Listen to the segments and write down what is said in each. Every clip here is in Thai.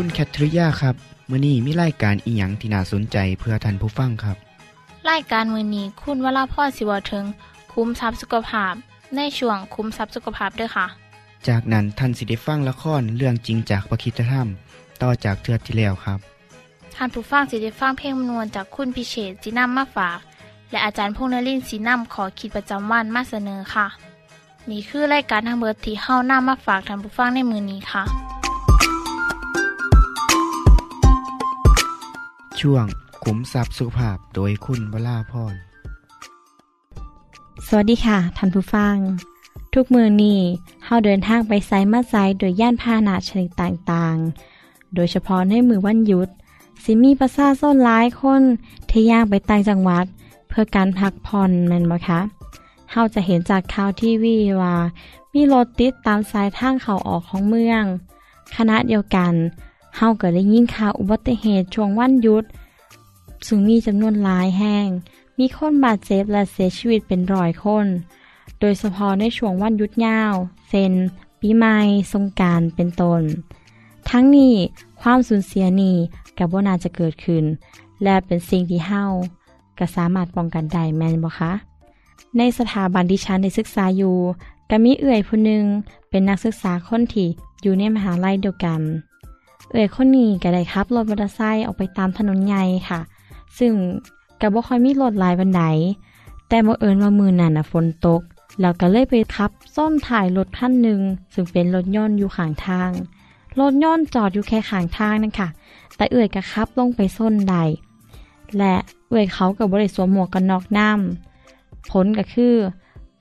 คุณแคทริยาครับมื้อนี้มีรายการอีหยังที่น่าสนใจเพื่อท่านผู้ฟังครับรายการมือนี้คุณวราพ่อสิวถึง คุ้มทรัพย์สุขภาพ ในช่วงคุ้มทรัพย์สุขภาพด้วยค่ะ จากนั้นท่านสิได้ฟังละครเรื่องจริงจากประคีตธรรม ต่อจากเทือกที่แล้วครับท่านผู้ฟังสิได้ฟังเพลงมนวนจากคุณพิเชษจีนัมมาฝาก และอาจารย์พงษ์นรินทร์สีนัมขอขีดประจำวันมาเสนอค่ะ นี่คือรายการทางเบอร์ที่เฮ้านํมาฝากท่านผู้ฟังในมือนี้ค่ะ ช่วงขุมทรัพย์สุขภาพโดยคุณวราพรสวัสดีค่ะท่านผู้ฟัง ทุกมือนี้เฮาเดินทางไปไซมาไซโดยย่านพาหนะชนิดต่างๆ โดยเฉพาะในมือวันหยุดสิมีประชาชนหลายคนที่ย่างไปต่างจังหวัด เพื่อการพักผ่อนแม่นบ่คะเฮาจะเห็นจากข่าวทีวีว่า มีรถติดตามสายทางเข้าออกของเมืองขณะเดียวกัน เฮาก็ได้ยินข่าวอุบัติเหตุช่วงวันหยุด ซึ่งมีจำนวนหลายแห่ง มีคนบาดเจ็บและเสียชีวิตเป็นร้อยคน โดยเฉพาะในช่วงวันหยุดยาวเซนปีใหม่สงการเป็นต้น ทั้งนี้ความสูญเสียนี้กับว่านาจะเกิดขึ้น และเป็นสิ่งที่เฮาก็สามารถป้องกันได้แม่นบ่คะในสถาบันที่ฉันได้ศึกษาอยู่ก็มีเอื่อยผู้หนึ่งเป็นนักศึกษาคนที่อยู่ในมหาลัยเดียวกัน เอื่อยคนนี้ก็ได้ขับรถมอเตอร์ไซค์ออกไปตามถนนใหญ่ค่ะ ซึ่งก็บ่ค่อยมีรถหลายบันไดแต่บังเอิญว่ามือนั่นนะฝนตก แล้วก็เลยไปขับซ่อมถ่ายรถคันหนึ่งซึ่งเป็นรถยนต์อยู่ข้างทาง รถยนต์จอดอยู่แค่ข้างทางนั่นค่ะ แต่เอื่อยก็ขับลงไปส้นใด และเอื่อยเขากับบริสวมหมวกกันน็อกน้ำผลก็คือ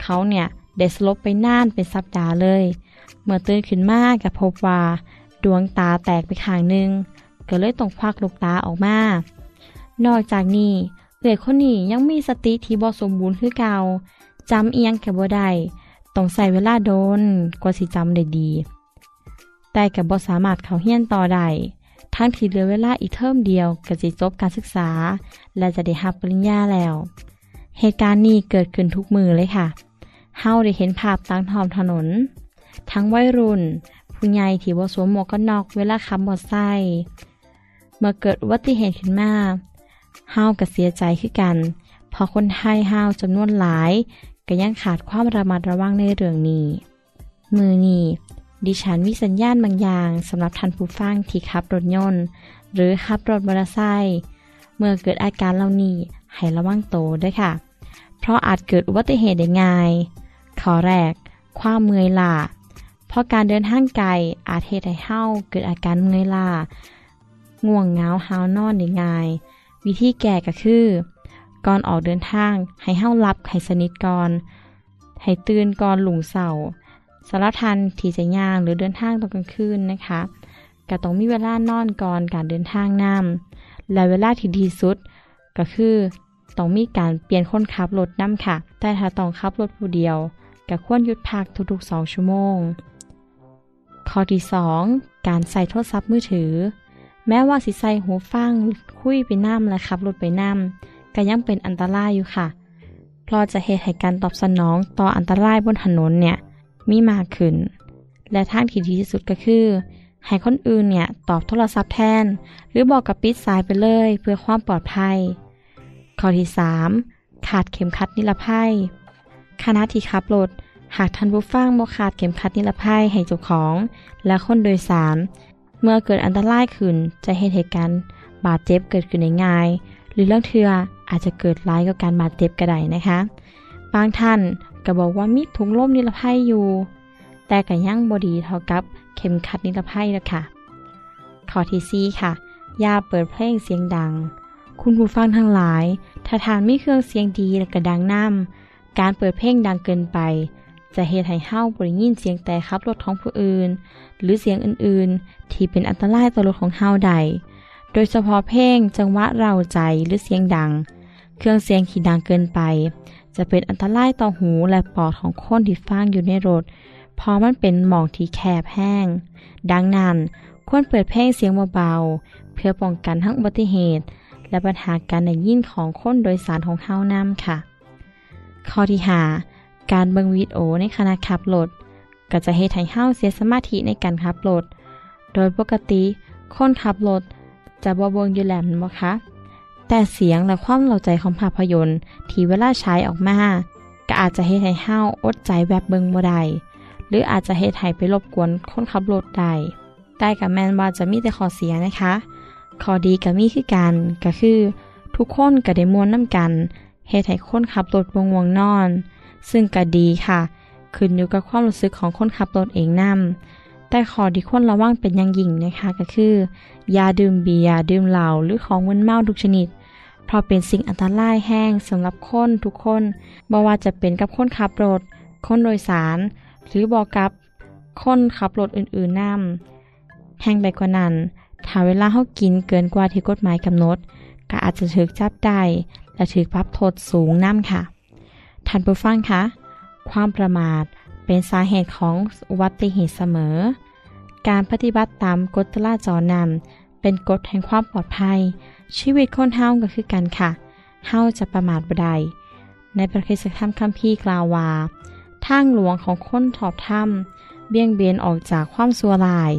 เขาเนี่ยได้สลบไปน่านเป็นสัปดาห์เลย เมื่อตื่นขึ้นมาก็พบว่า ดวงตาแตกไปข้างหนึ่งก็เลยต้องควักลูกตาออกมา นอกจากนี้เอือยคนนี้ยังมีสติที่บ่สมบูรณ์คือเก่าจำเอียงแกบ่ได้ต้องใส่เวลาโดนกว่าสิจำได้ดี แต่กับบ่สามารถเขาเฮียนต่อได้ทั้งที่เหลือเวลาอีกเทอมเดียวก็สิจบการศึกษา และจะได้รับปริญญาแล้ว เหตุการณ์นี้เกิดขึ้นทุกมือเลยค่ะเฮาได้เห็นภาพตามท้องถนน ทั้งวัยรุ่น ผู้ใหญ่ที่บ่สวมหมวกกันน็อกเวลาขับมอเตอร์ไซค์เมื่อเกิดอุบัติเหตุขึ้นมาเฮาก็เสียใจคือกันพราะคนไทยเฮาจำนวนหลายก็ยังขาดความระมัดระวังในเรื่องนี้ มือนี้ดิฉันมีสัญญาณบางอย่างสำหรับท่านผู้ฟังที่ขับรถยนต์ หรือขับรถมอเตอร์ไซค์เมื่อเกิดอาการเหล่านี้ให้ระวังโตด้วยค่ะ เพราะอาจเกิดอุบัติเหตุได้ง่าย ข้อแรก ความเมื่อยล้า เพราะการเดินทางไกลอาจเหตุให้เฮาเกิดอาการเมื่อยล้าง่วงเงาหาวนอนได้ง่าย วิธีแก้ก็คือ ก่อนออกเดินทางให้เฮาหลับให้สนิทก่อนให้ตื่นก่อนหลุงเสาสารทันที่จะย่างหรือเดินทางตอนกลางคืนนะคะก็ต้องมีเวลานอนก่อนการเดินทางนำและเวลาที่ดีสุด ก็คือต้องมีการเปลี่ยนคนขับรถน้ำค่ะ แต่ถ้าต้องขับรถผู้เดียวก็ควรหยุดพักทุกๆ 2 ชั่วโมง ข้อที่ 2 การใส่โทรศัพท์มือถือ แม้ว่าสิใส่หูฟังคุยไปน้ำและขับรถไปน้ำก็ยังเป็นอันตรายอยู่ค่ะ เพราะจะเหตุให้การตอบสนองต่ออันตรายบนถนนเนี่ยมีมากขึ้น และทางที่ดีที่สุดก็คือ ให้คนอื่นเนี่ยตอบโทรศัพท์แทน หรือบอกกับปิดสายไปเลยเพื่อความปลอดภัย ข้อที่ 3 ขาดเข็มขัดนิรภัยขณะที่ขับรถ หากท่านผู้ฟังบ่ขาดเข็มขัดนิรภัยให้เจ้าของ และคนโดยสาร เมื่อเกิดอันตรายขึ้นจะเห็นเหตุการณ์บาดเจ็บเกิดขึ้นง่าย หรือเรื่องเทืออาจจะเกิดร้ายกับการบาดเจ็บก็ไดนะคะ บางท่านก็บอกว่ามีถุงลมนิรภัยอยู่ แต่ก็ยังบอดีเท่ากับเข็มขัดนิรภัยแล้วค่ะ ข้อที่สี่ค่ะ อย่าเปิดเพลงเสียงดัง คุณผู้ฟังทั้งหลาย ถ้าทานมีเครื่องเสียงดีและก็ดังน้ำการเปิดเพลงดังเกินไป จะเหตุให้เฮ้าบริยินเสียงแต่ขับรถของผู้อื่น หรือเสียงอื่นๆ ที่เป็นอันตรายต่อรถของเฮ้าใด โดยเฉพาะเพลงจังหวะเราใจหรือเสียงดัง เครื่องเสียงที่ดังเกินไป จะเป็นอันตรายต่อหูและปอดของคนที่ฟังอยู่ในรถเพราะมันเป็นหมองที่แคบแห้ง ดังนั้นควรเปิดเพลงเสียงเบาๆเพื่อป้องกันทั้งอุบัติเหตุ และปัญหาการได้ยินของคนโดยสารของเฮานำค่ะ ข้อที่หา การเบิ่งวิดีโอในขณะขับรถก็จะเฮ็ดให้เฮาเสียสมาธิในการขับรถ โดยปกติคนขับรถจะบ่เบิ่งอยู่แล้วแม่นบ่คะ แต่เสียงและความเล่าใจของภาพยนตร์ที่เวลาใช้ออกมา ก็อาจจะเฮ็ดให้เฮาอดใจแบบเบิ่งบ่ได้หรืออาจจะเฮ็ดให้ไปรบกวนคนขับรถได้แต่กับแมนว่าจะมีแต่ข้อเสียนะคะ ข้อดีกับมีคือกันก็คือ ทุกคนก็ได้มวนน้ำกันเฮ็ดให้คนขับรถวงวงนอน ซึ่งก็ดีค่ะ ขึ้นอยู่กับความรู้สึกของคนขับรถเองนํแต่ข้อที่ควรระวังเป็นอย่างยิ่งนะคะก็คืออย่าดื่มเบียร์ดื่มเหล้าหรือของมึนเมาทุกชนิด เพราะเป็นสิ่งอันตรายแห้งสำหรับคนทุกคนบ่ว่าจะเป็นกับคนขับรถ คนโดยสาร หรือบอกกับคนขับรถอื่นๆนํแห้งไปกว่านั้นถ้าเวลาเขากินเกินกว่าที่กฎหมายกำหนด ก็อาจจะถูกจับได้และถูกปรับโทษสูงน้ำค่ะ ท่านผู้ฟังคะ ความประมาทเป็นสาเหตุของอุบัติเหตุเสมอ การปฏิบัติตามกฎจราจรนำเป็นกฎแห่งความปลอดภัย ชีวิตคนเฮาก็คือกันค่ะ เฮาจะประมาทบ่ได้ในประคิสธรรมคัมภีร์กล่าวว่าทางหลวงของคนถอบถ้ำเบี่ยงเบนออกจากความสัวลาย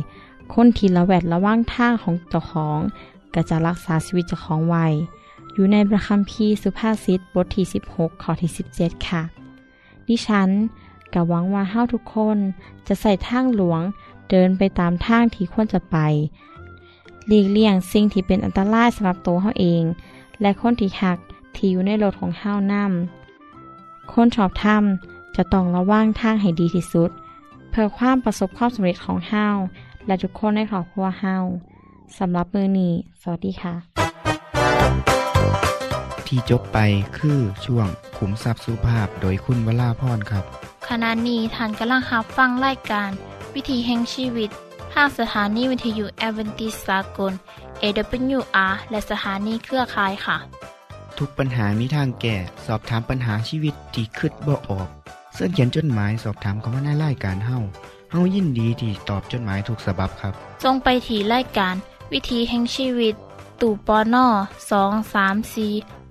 คนที่ละแวดระว่างทางของเจ้าของ ก็จะรักษาชีวิตเจ้าของไว้ อยู่ในประคัมภีร์สุภาษิตบทที่ 16 ข้อที่ 17 ค่ะ ดิฉันก็หวังว่าเฮาทุกคนจะใส่ทางหลวงเดินไปตามทางที่ควรจะไปหลีกเลี่ยงสิ่งที่เป็นอันตรายสำหรับตัวเฮาเอง และคนที่หักที่อยู่ในรถของเฮานำคนชอบทำจะต้องระวังทางให้ดีที่สุด เพื่อความประสบความสำเร็จของเฮาและทุกคนในครอบครัวเฮาสำหรับมือนี้ สวัสดีค่ะ ที่จบไปคือช่วงขุมทรัพย์สุภาพโดยคุณวราพรครับ ขณะนี้ท่านกำลังรับฟังรายการ วิธีแห่งชีวิตทางสถานีวิทยุแอเวนติสากล AWR และสถานีเครือข่ายค่ะ ทุกปัญหามีทางแก้สอบถามปัญหาชีวิตที่คืดบ่ออก เสื้อเขียนจดหมายสอบถามเขามาในรายการเฮาเฮายินดีที่ตอบจดหมายถูกสาบบครับทรงไปถีรายการ วิธีแห่งชีวิตตู่ปอน่อสองสามสี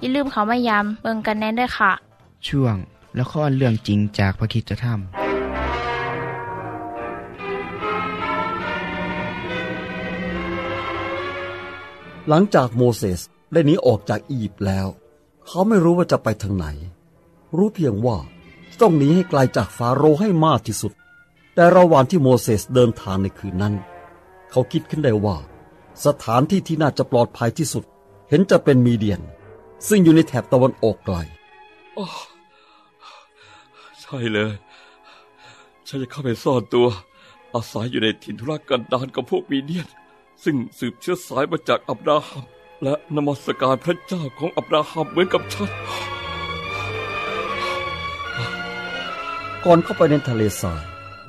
อย่าลืมเขามายามเบิงกันแน่นด้วยค่ะ ช่วงละครเรื่องจริงจากพระคริสตธรรมหลังจากโมเสสได้หนีออกจากอียิปต์แล้ว เขาไม่รู้ว่าจะไปทางไหน รู้เพียงว่าต้องหนีให้ไกลจากฟาโรห์ให้มากที่สุด แต่ระหว่างที่โมเสสเดินทางในคืนนั้น เขาคิดขึ้นได้ว่า สถานที่ที่น่าจะปลอดภัยที่สุด เห็นจะเป็นมีเดียน ซึ่งอยู่ในแถบตะวันออกไกลอ้อใช่เลย ฉันจะเข้าไปซ่อนตัว อาศัยอยู่ในถิ่นทุรกันดารกับพวกมีเดียน ซึ่งสืบเชื้อสายมาจากอับราฮัม และนมัสการพระเจ้าของอับราฮัมเหมือนกับฉัน ก่อนเข้าไปในทะเลทราย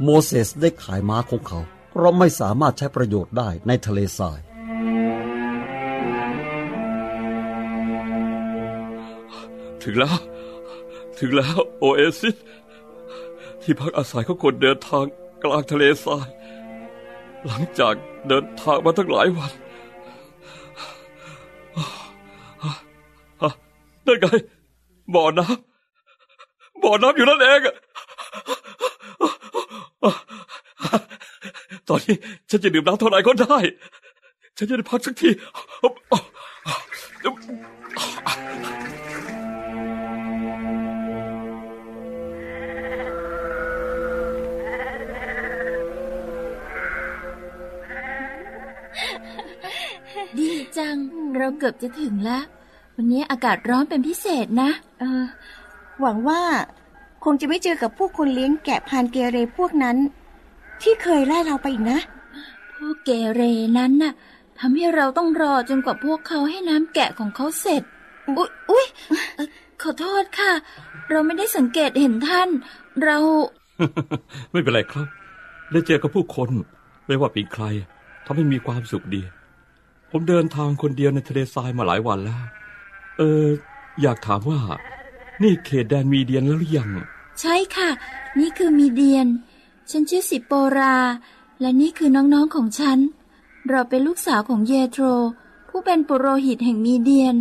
โมเสสได้ขายม้าของเขา เพราะไม่สามารถใช้ประโยชน์ได้ในทะเลทราย ถึงแล้ว ถึงแล้วโอเอซิสที่พักอาศัยของคนเดินทางกลางทะเลทราย หลังจากเดินทางมาทั้งหลายวันนั่นไงบ่อน้ำบ่อน้ำอยู่นั่นเองตอนนี้ฉันจะดื่มน้ำเท่าไหร่ก็ได้ ฉันจะได้พักสักที จัง เราเกือบจะถึงแล้ว วันนี้อากาศร้อนเป็นพิเศษนะ เออ หวังว่าคงจะไม่เจอกับพวกคนเลี้ยงแกะพานเกเรพวกนั้น ที่เคยไล่เราไปอีกนะ พวกเกเรนั้นน่ะทำให้เราต้องรอจนกว่าพวกเขาให้น้ำแกะของเขาเสร็จ อุ๊ยอุ๊ยเอ่อขอโทษค่ะ เราไม่ได้สังเกตเห็นท่าน เรา ไม่เป็นไรครับ ได้เจอกับผู้คน ไม่ว่าเป็นใครทำให้มีความสุขดี ผมเดินทางคนเดียวในทะเลทรายมาหลายวันแล้ว เออ อยากถามว่า นี่เขตแดนมีเดียนแล้วหรือยัง ใช่ค่ะ นี่คือมีเดียน ฉันชื่อสิโปรา และนี่คือน้องๆของฉัน เราเป็นลูกสาวของเยโทรผู้เป็นปุโรหิตแห่งมีเดียน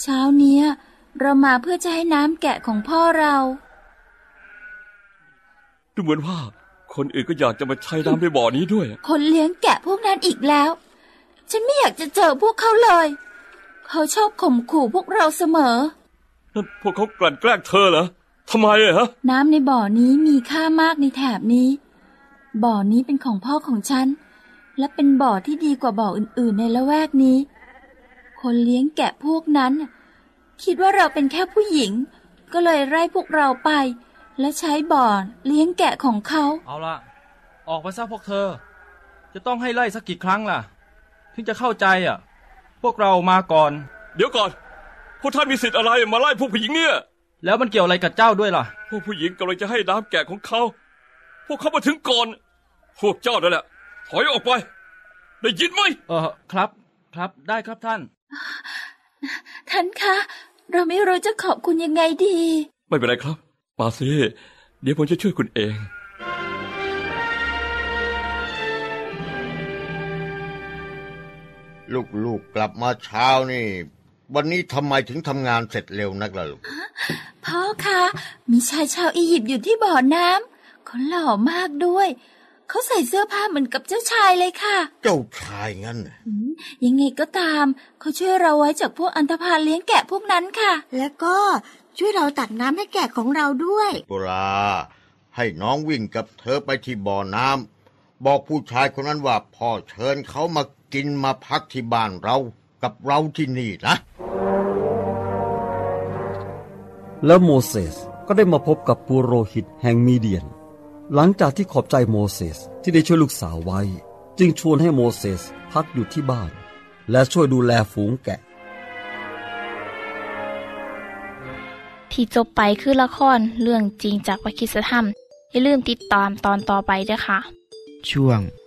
เช้าเนี้ย เรามาเพื่อจะให้น้ำแกะของพ่อเรา ดูเหมือนว่า คนอื่นก็อยากจะมาใช้น้ำในบ่อนี้ด้วย คนเลี้ยงแกะพวกนั้นอีกแล้ว ฉันไม่อยากจะเจอพวกเขาเลย เขาชอบข่มขู่พวกเราเสมอ นั่นพวกเขากลั่นแกล้งเธอเหรอทำไมอะฮะ น้ำในบ่อนี้มีค่ามากในแถบนี้ บ่อนี้เป็นของพ่อของฉัน และเป็นบ่อที่ดีกว่าบ่ออื่นๆในละแวกนี้ คนเลี้ยงแกะพวกนั้น คิดว่าเราเป็นแค่ผู้หญิง ก็เลยไล่พวกเราไป และใช้บ่อเลี้ยงแกะของเขา เอาละออกไปซะพวกเธอ จะต้องให้ไล่สักกี่ครั้งล่ะ ถึงจะเข้าใจอะ พวกเรามาก่อน เดี๋ยวก่อน พวกท่านมีสิทธิ์อะไรมาไล่พวกผู้หญิงเนี่ย แล้วมันเกี่ยวอะไรกับเจ้าด้วยล่ะ พวกผู้หญิงกำลังจะให้น้ำแกะของเขา พวกเขามาถึงก่อน พวกเจ้านั่นแหละ ถอยออกไป ได้ยินไหม เออครับ ครับได้ครับท่าน ท่านคะ เราไม่รู้จะขอบคุณยังไงดี ไม่เป็นไรครับมาซิเดี๋ยวผมจะช่วยคุณเอง ลูกๆกลับมาเช้านี่ วันนี้ทำไมถึงทำงานเสร็จเร็วนักล่ะลูกพ่อคะมีชายชาวอียิปต์อยู่ที่บ่อน้ำเขาหล่อมากด้วย เขาใส่เสื้อผ้าเหมือนกับเจ้าชายเลยค่ะ เจ้าชายงั้นน่ะอืมยังไงก็ตาม เขาช่วยเราไว้จากพวกอันธพาลเลี้ยงแกะพวกนั้นค่ะ แล้วก็ช่วยเราตักน้ำให้แกะของเราด้วยโบราให้น้องวิ่งกับเธอไปที่บ่อน้ำบอกผู้ชายคนนั้นว่าพ่อเชิญเขามา กินมาพักที่บ้านเรากับเราที่นี่นะ แล้วโมเสสก็ได้มาพบกับปุโรหิตแห่งมีเดียน หลังจากที่ขอบใจโมเสสที่ได้ช่วยลูกสาวไว้ จึงชวนให้โมเสสพักอยู่ที่บ้าน และช่วยดูแลฝูงแกะ ที่จบไปคือละครเรื่องจริงจากวิคิสธรรม อย่าลืมติดตามตอนต่อไปด้วยค่ะ ช่วง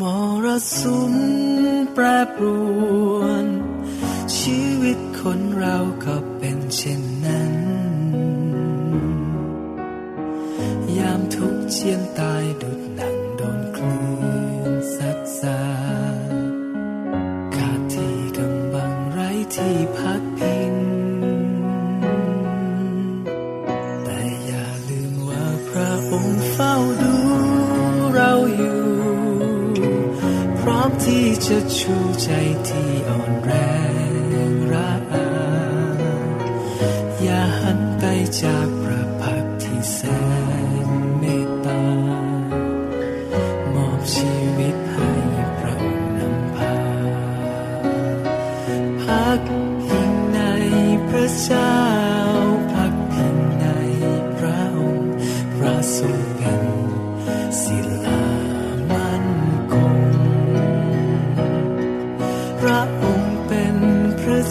มรสุมแปรปรวน ชีวิตคนเราก็เป็นเช่นนั้น ยามทุกเจียนตายดุดหนัง จะชูใจที่อ่อนแรง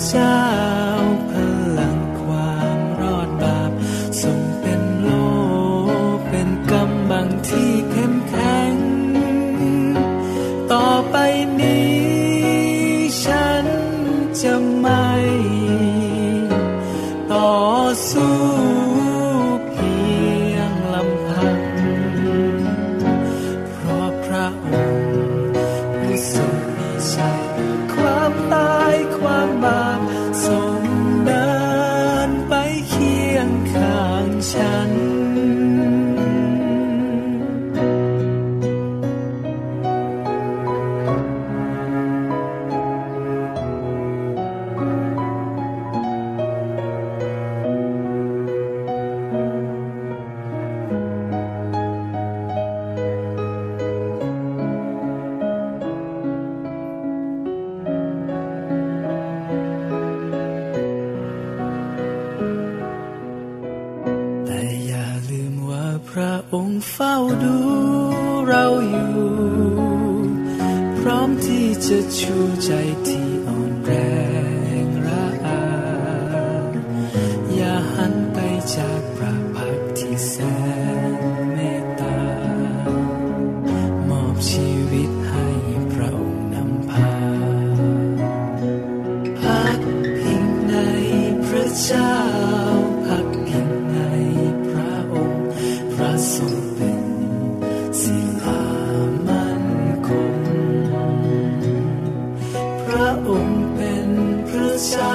พ ที่จ พ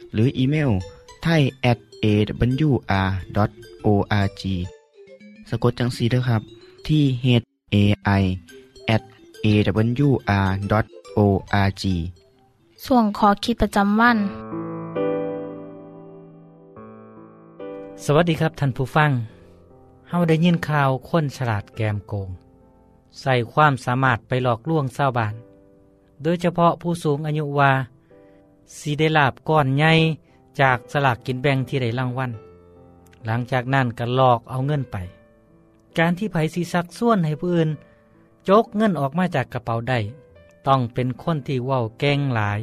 หรืออีเมลไทย at awr.org สะกดจังสีด้วยครับ ที่ h a i at awr.org ส่วนขอคิดประจำวัน สวัสดีครับท่านผู้ฟังเฮาได้ยินข่าวคนฉลาดแกมโกง ใส่ความสามารถไปหลอกลวงชาวบ้าน โดยเฉพาะผู้สูงอายุว่า สีได้ลาบก้อนใหญ่จากสลากกินแบ่งที่ได้รางวัลหลังจากนั้นก็หลอกเอาเงินไป การที่ไผสีซักส่วนให้ผู้อื่นจกเงินออกมาจากกระเป๋าได้ ต้องเป็นคนที่เว้าเก่งหลาย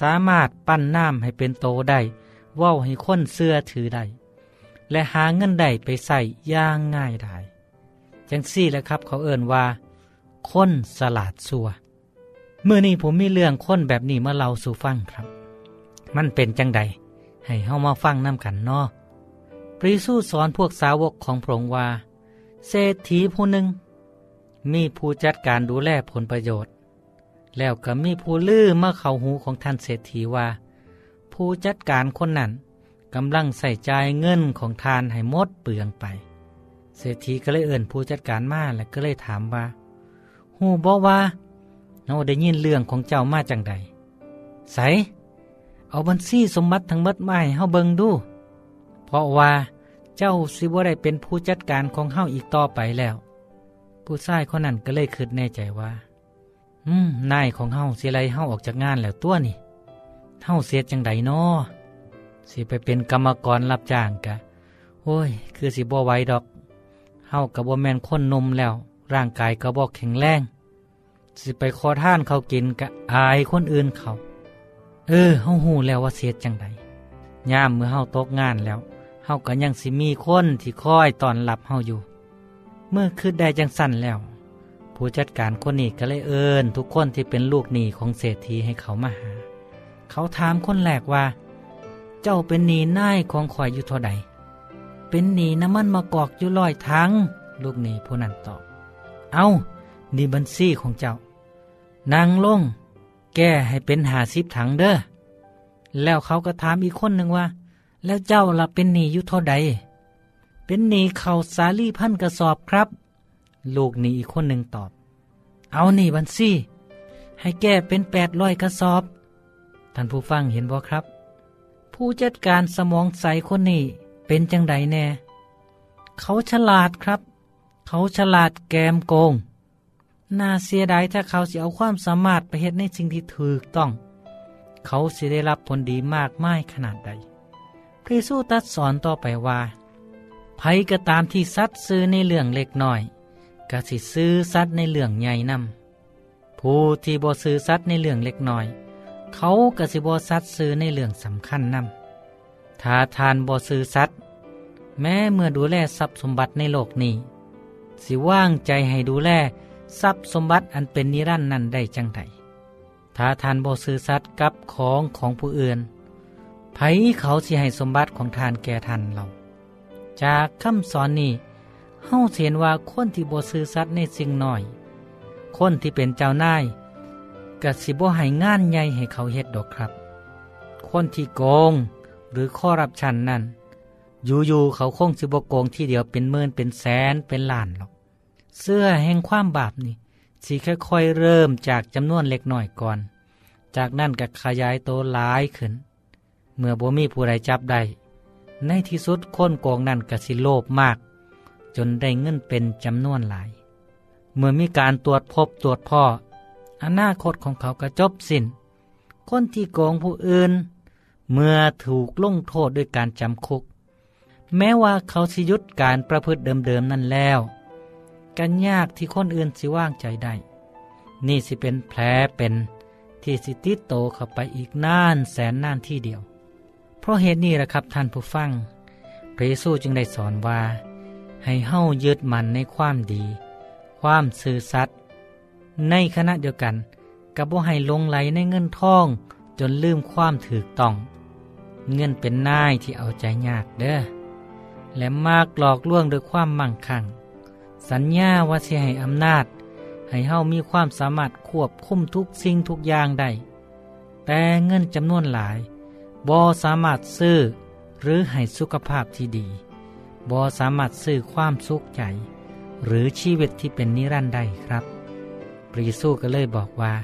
สามารถปั้นน้ำให้เป็นโตได้เว้าให้คนเสื้อถือได้ และหาเงินได้ไปใส่ย่างง่ายได้จังซี่แหละครับเขาเอ่นว่า คนสลาดสัว เมื่อนี้ผมมีเรื่องค้นแบบนี้มาเล่าสู่ฟังครับ มันเป็นจังใด ให้เฮามาฟังน้ำกันนาะพระเยซูสอนพวกสาวกของพระองค์ว่า เศรษฐีผู้หนึ่ง มีผู้จัดการดูแลผลประโยชน์ แล้วก็มีผู้ลือมาเข้าหูของท่านเศรษฐีว่า ผู้จัดการคนนั้นกำลังใส่ใจเงินของทานให้หมดเปลืองไป เศรษฐีก็เลยเอิ่นผู้จัดการมาและก็เลยถามว่า หูบอกว่า เราได้ยินเรื่องของเจ้ามาจังใด ใส เอาบัญชีสมบัติทั้งหมดมาให้เฮาเบิงดู เพราะว่าเจ้าสิบ่ได้เป็นผู้จัดการของเฮาอีกต่อไปแล้ว ผู้ชายคนนั้นก็เลยคิดแน่ใจว่า อืม นายของเฮาสิไล่เฮาออกจากงานแล้วตัวนี่เฮาเสียจังใดนาะสิไปเป็นกรรมกรรับจ้างกะ โอ้ย คือสิบ่ไหวดอก เฮากับบ่แมนคนนมแล้ว ร่างกายก็บ่แข็งแรง สิไปขอท่านเขากินกะอายคนอื่นเขา เออเฮาหูแล้วว่าเสียจังใดยามเมื่อเฮาตกงานแล้วเฮาก็ยังสิมีคนที่คอยตอนรับเฮาอยู่ เมื่อคืดได้จังสั่นแล้ว ผู้จัดการคนนี้ก็เลยเอิญทุกคนที่เป็นลูกหนี้ของเศรษฐีให้เขามาหา เขาถามคนแรกว่า เจ้าเป็นหนี้นายของข่อยอยู่เท่าใดเป็นหนี้น้ำมันมากอกอยู่ลอยทั้งลูกหนี้ผู้นั้นตอบเอา นีบัญชีของเจ้านางลง แก้ให้เป็นหาสิบถังเด้อ แล้วเขาก็ถามอีกคนหนึ่งว่า แล้วเจ้าล่ะเป็นหนี้อยู่เท่าใด เป็นหนี้เขาสาลี่พันกระสอบครับ ลูกหนี้อีกคนหนึ่งตอบ เอาหนี้บัญชีให้แก้เป็นแปดร้อยกระสอบ ท่านผู้ฟังเห็นบ่ครับ ผู้จัดการสมองใสคนนี้เป็นจังใดแน่ เขาฉลาดครับ เขาฉลาดแกมโกง น่าเสียดายถ้าเขาสิเอาความสามารถไปเฮ็ดในสิ่งที่ถูกต้อง เขาสิได้รับผลดีมากมายขนาดใด พระเยซูตรัสสอนต่อไปว่าไผก็ตามที่สัตว์ซื้อในเรื่องเล็กน้อยก็สิซื้อสัตว์ในเรื่องใหญ่นำผู้ที่บ่ซื้อสัตว์ในเรื่องเล็กน้อย เขาก็สิบ่สัตว์ซื้อในเรื่องสำคัญนำถ้าทานบ่ซื้อสัตว์แม้เมื่อดูแลทรัพย์สมบัติในโลกนี้สิว่างใจให้ดูแล ทรัพย์สมบัติอันเป็นนิรันดร์นั้นได้จังไดถ้าทานบ่ซื้อสัตว์กับของของผู้อื่นไผเขาสิให้สมบัติของทานแก่ท่านเรา จากคำสอนนี้เฮาเห็นว่าคนที่บ่ซื้อสัตว์ในสิ่งน้อย คนที่เป็นเจ้านายก็สิบ่ให้งานใหญ่ให้เขาเฮ็ดดอกครับ คนที่โกงหรือข้อรับชันนั่นอยู่ๆเขาคงสิบ่โกงที่เดียวเป็นหมื่นเป็นแสนเป็นล้านหรอก เสื้อแห่งความบาปนี่สิค่อยๆเริ่มจากจำนวนเล็กหน้อยก่อน จากนั้นก็ขยายโตหลายขึ้น เมื่อบ่มีผู้ใดจับได้ ในที่สุดคนโกงนั่นก็สิโลภมาก จนได้เงินเป็นจำนวนหลาย เมื่อมีการตรวจพบตรวจพ่อ อนาคตของเขาก็จบสิน้น คนที่โกงผู้อื่น เมื่อถูกลงโทษด้วยการจำคุก แม้ว่าเขาสิยุดการประพฤติเดิมๆนั่นแล้ว กันยากที่คนอื่นสิว่างใจได้ นี่สิเป็นแผลเป็นที่สิติดโตเข้าไปอีกน่านแสนน่านที่เดียว เพราะเหตุนี้แหละครับท่านผู้ฟัง พระเยซูจึงได้สอนว่า ให้เฮ้ายึดมันในความดี ความซื่อสัตย์ในขณะเดียวกันกับบ่าให้ลงไหลในเงินทอง จนลืมความถือต้อง เงินเป็นนายที่เอาใจยากเด้อและมากหลอกลวงด้วยความมั่งคั่ง สัญญาว่าสิให้อำนาจ ให้เฮามีความสามารถควบคุมทุกสิ่งทุกอย่างได้ แต่เงินจำนวนหลายบ่สามารถซื้อ หรือให้สุขภาพที่ดีบ่สามารถซื้อความสุขใจ หรือชีวิตที่เป็นนิรันดร์ได้ครับพระเยซูก็เลยบอกว่า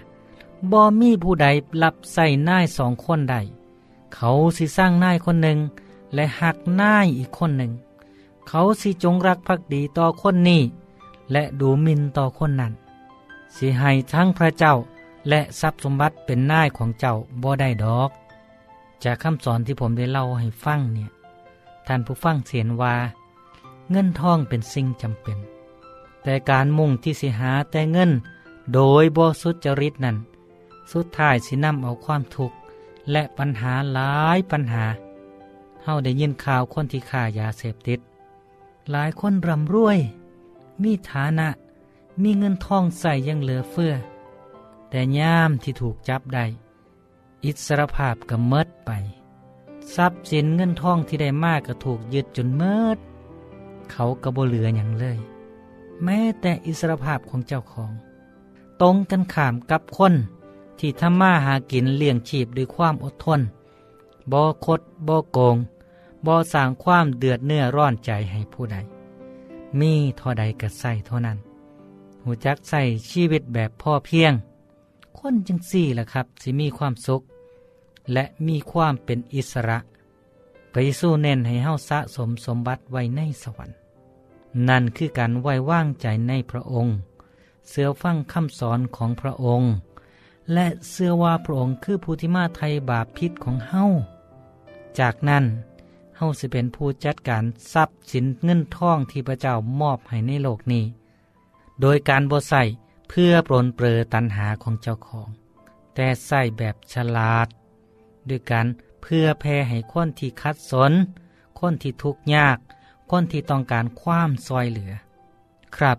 บ่มีผู้ใดรับใส่นายสองคนใด เขาสิสร้างนายคนหนึ่ง และหักนายอีกคนหนึ่ง เขาสิจงรักภักดีต่อคนนี้ และดูมินต่อคนนั้น สิให้ทั้งพระเจ้าและทรัพย์สมบัติเป็นนายของเจ้าบ่ได้ดอก จากคำสอนที่ผมได้เล่าให้ฟังเนี่ย ท่านผู้ฟังเสียนว่า เงินทองเป็นสิ่งจำเป็น แต่การมุ่งที่สิหาแต่เงิน โดยบ่สุจริตนั้น สุดท้ายสินำเอาความทุกข์และปัญหาหลายปัญหาเฮาได้ยินข่าวคนที่ฆ่ายาเสพติด หลายคนร่ำรวย มีฐานะ มีเงินทองใส่ยังเหลือเฟือ แต่ย่ามที่ถูกจับได้ อิสรภาพก็เมิดไป ทรัพย์สินเงินทองที่ได้มากก็ถูกยึดจนเมิด เขาก็บ่เหลืออย่างเลย แม้แต่อิสรภาพของเจ้าของ ตรงกันข้ามกับคนที่ทำมาหากินเลี้ยงชีพด้วยความอดทนบ่คดบ่โกง บ่สร้างความเดือดเนื้อร้อนใจให้ผู้ใด มีเท่าใดก็ใส่เท่านั้น หูจักใส่ชีวิตแบบพ่อเพียง คนจังสี่ล่ะครับสิมีความสุข และมีความเป็นอิสระพระเยซูเน้นให้เฮาสะสมสมบัติไว้ในสวรรค์ นั่นคือการไว้วางใจในพระองค์ เสือฟังคำสอนของพระองค์ และเชื่อว่าพระองค์คือผู้ที่มาไทยบาปพิษของเฮาจากนั้น เฮาสิเป็นผู้จัดการทรัพย์สินเงินทองที่พระเจ้ามอบให้ในโลกนี้ โดยการบ่ใส่เพื่อปรนเปรอตันหาของเจ้าของ แต่ใส่แบบฉลาด ด้วยการเพื่อแพ่ให้คนที่คัดสน คนที่ทุกข์ยาก คนที่ต้องการความซอยเหลือ ครับ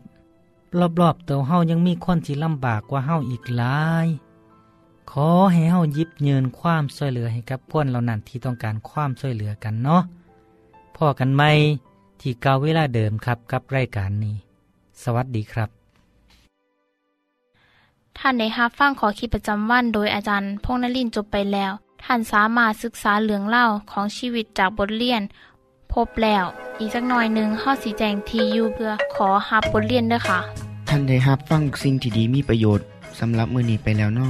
รอบๆตัวเฮายังมีคนที่ลำบากกว่าเฮาอีกหลาย ขอให้เฮายิบเยินความช่วยเหลือให้กับคนเหล่านั้นที่ต้องการความช่วยเหลือกันเนาะพ่อกันไหมที่เก่าเวลาเดิมครับกับรายการนี้ สวัสดีครับ ท่านได้รับฟังขอคิดประจำวันโดยอาจารย์พงษ์นลินทร์จบไปแล้ว ท่านสามารถศึกษาเรื่องเล่าของชีวิตจากบทเรียน พบแล้ว อีกสักหน่อยหนึ่งข้อสีแจงทีอยู่เพื่อขอฮับบทเรียนด้วยค่ะ ท่านได้รับฟังสิ่งที่ดีมีประโยชน์สำหรับมือนี้ไปแล้วนอ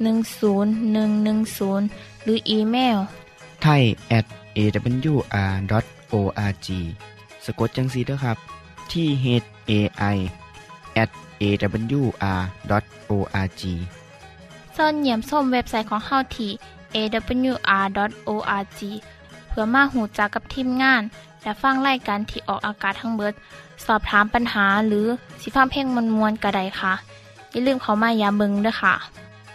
10110 หรืออีเมลไทย at awr.org สะกดจังสีด้วยครับ ที่ h a i at awr.org ส่วนเหยี่ยมส้มเว็บไซต์ของเฮาที่ awr.org เพื่อมาหูจักกับทีมงาน และฟังไล่กันที่ออกอากาศทั้งเบิด สอบถามปัญหาหรือสิฟ้าเพ่งมวลมวลกระไดค่ะ อย่าลืมเขามายาเบิงด้วยค่ะ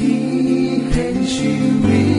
ที่เห็นชีวิต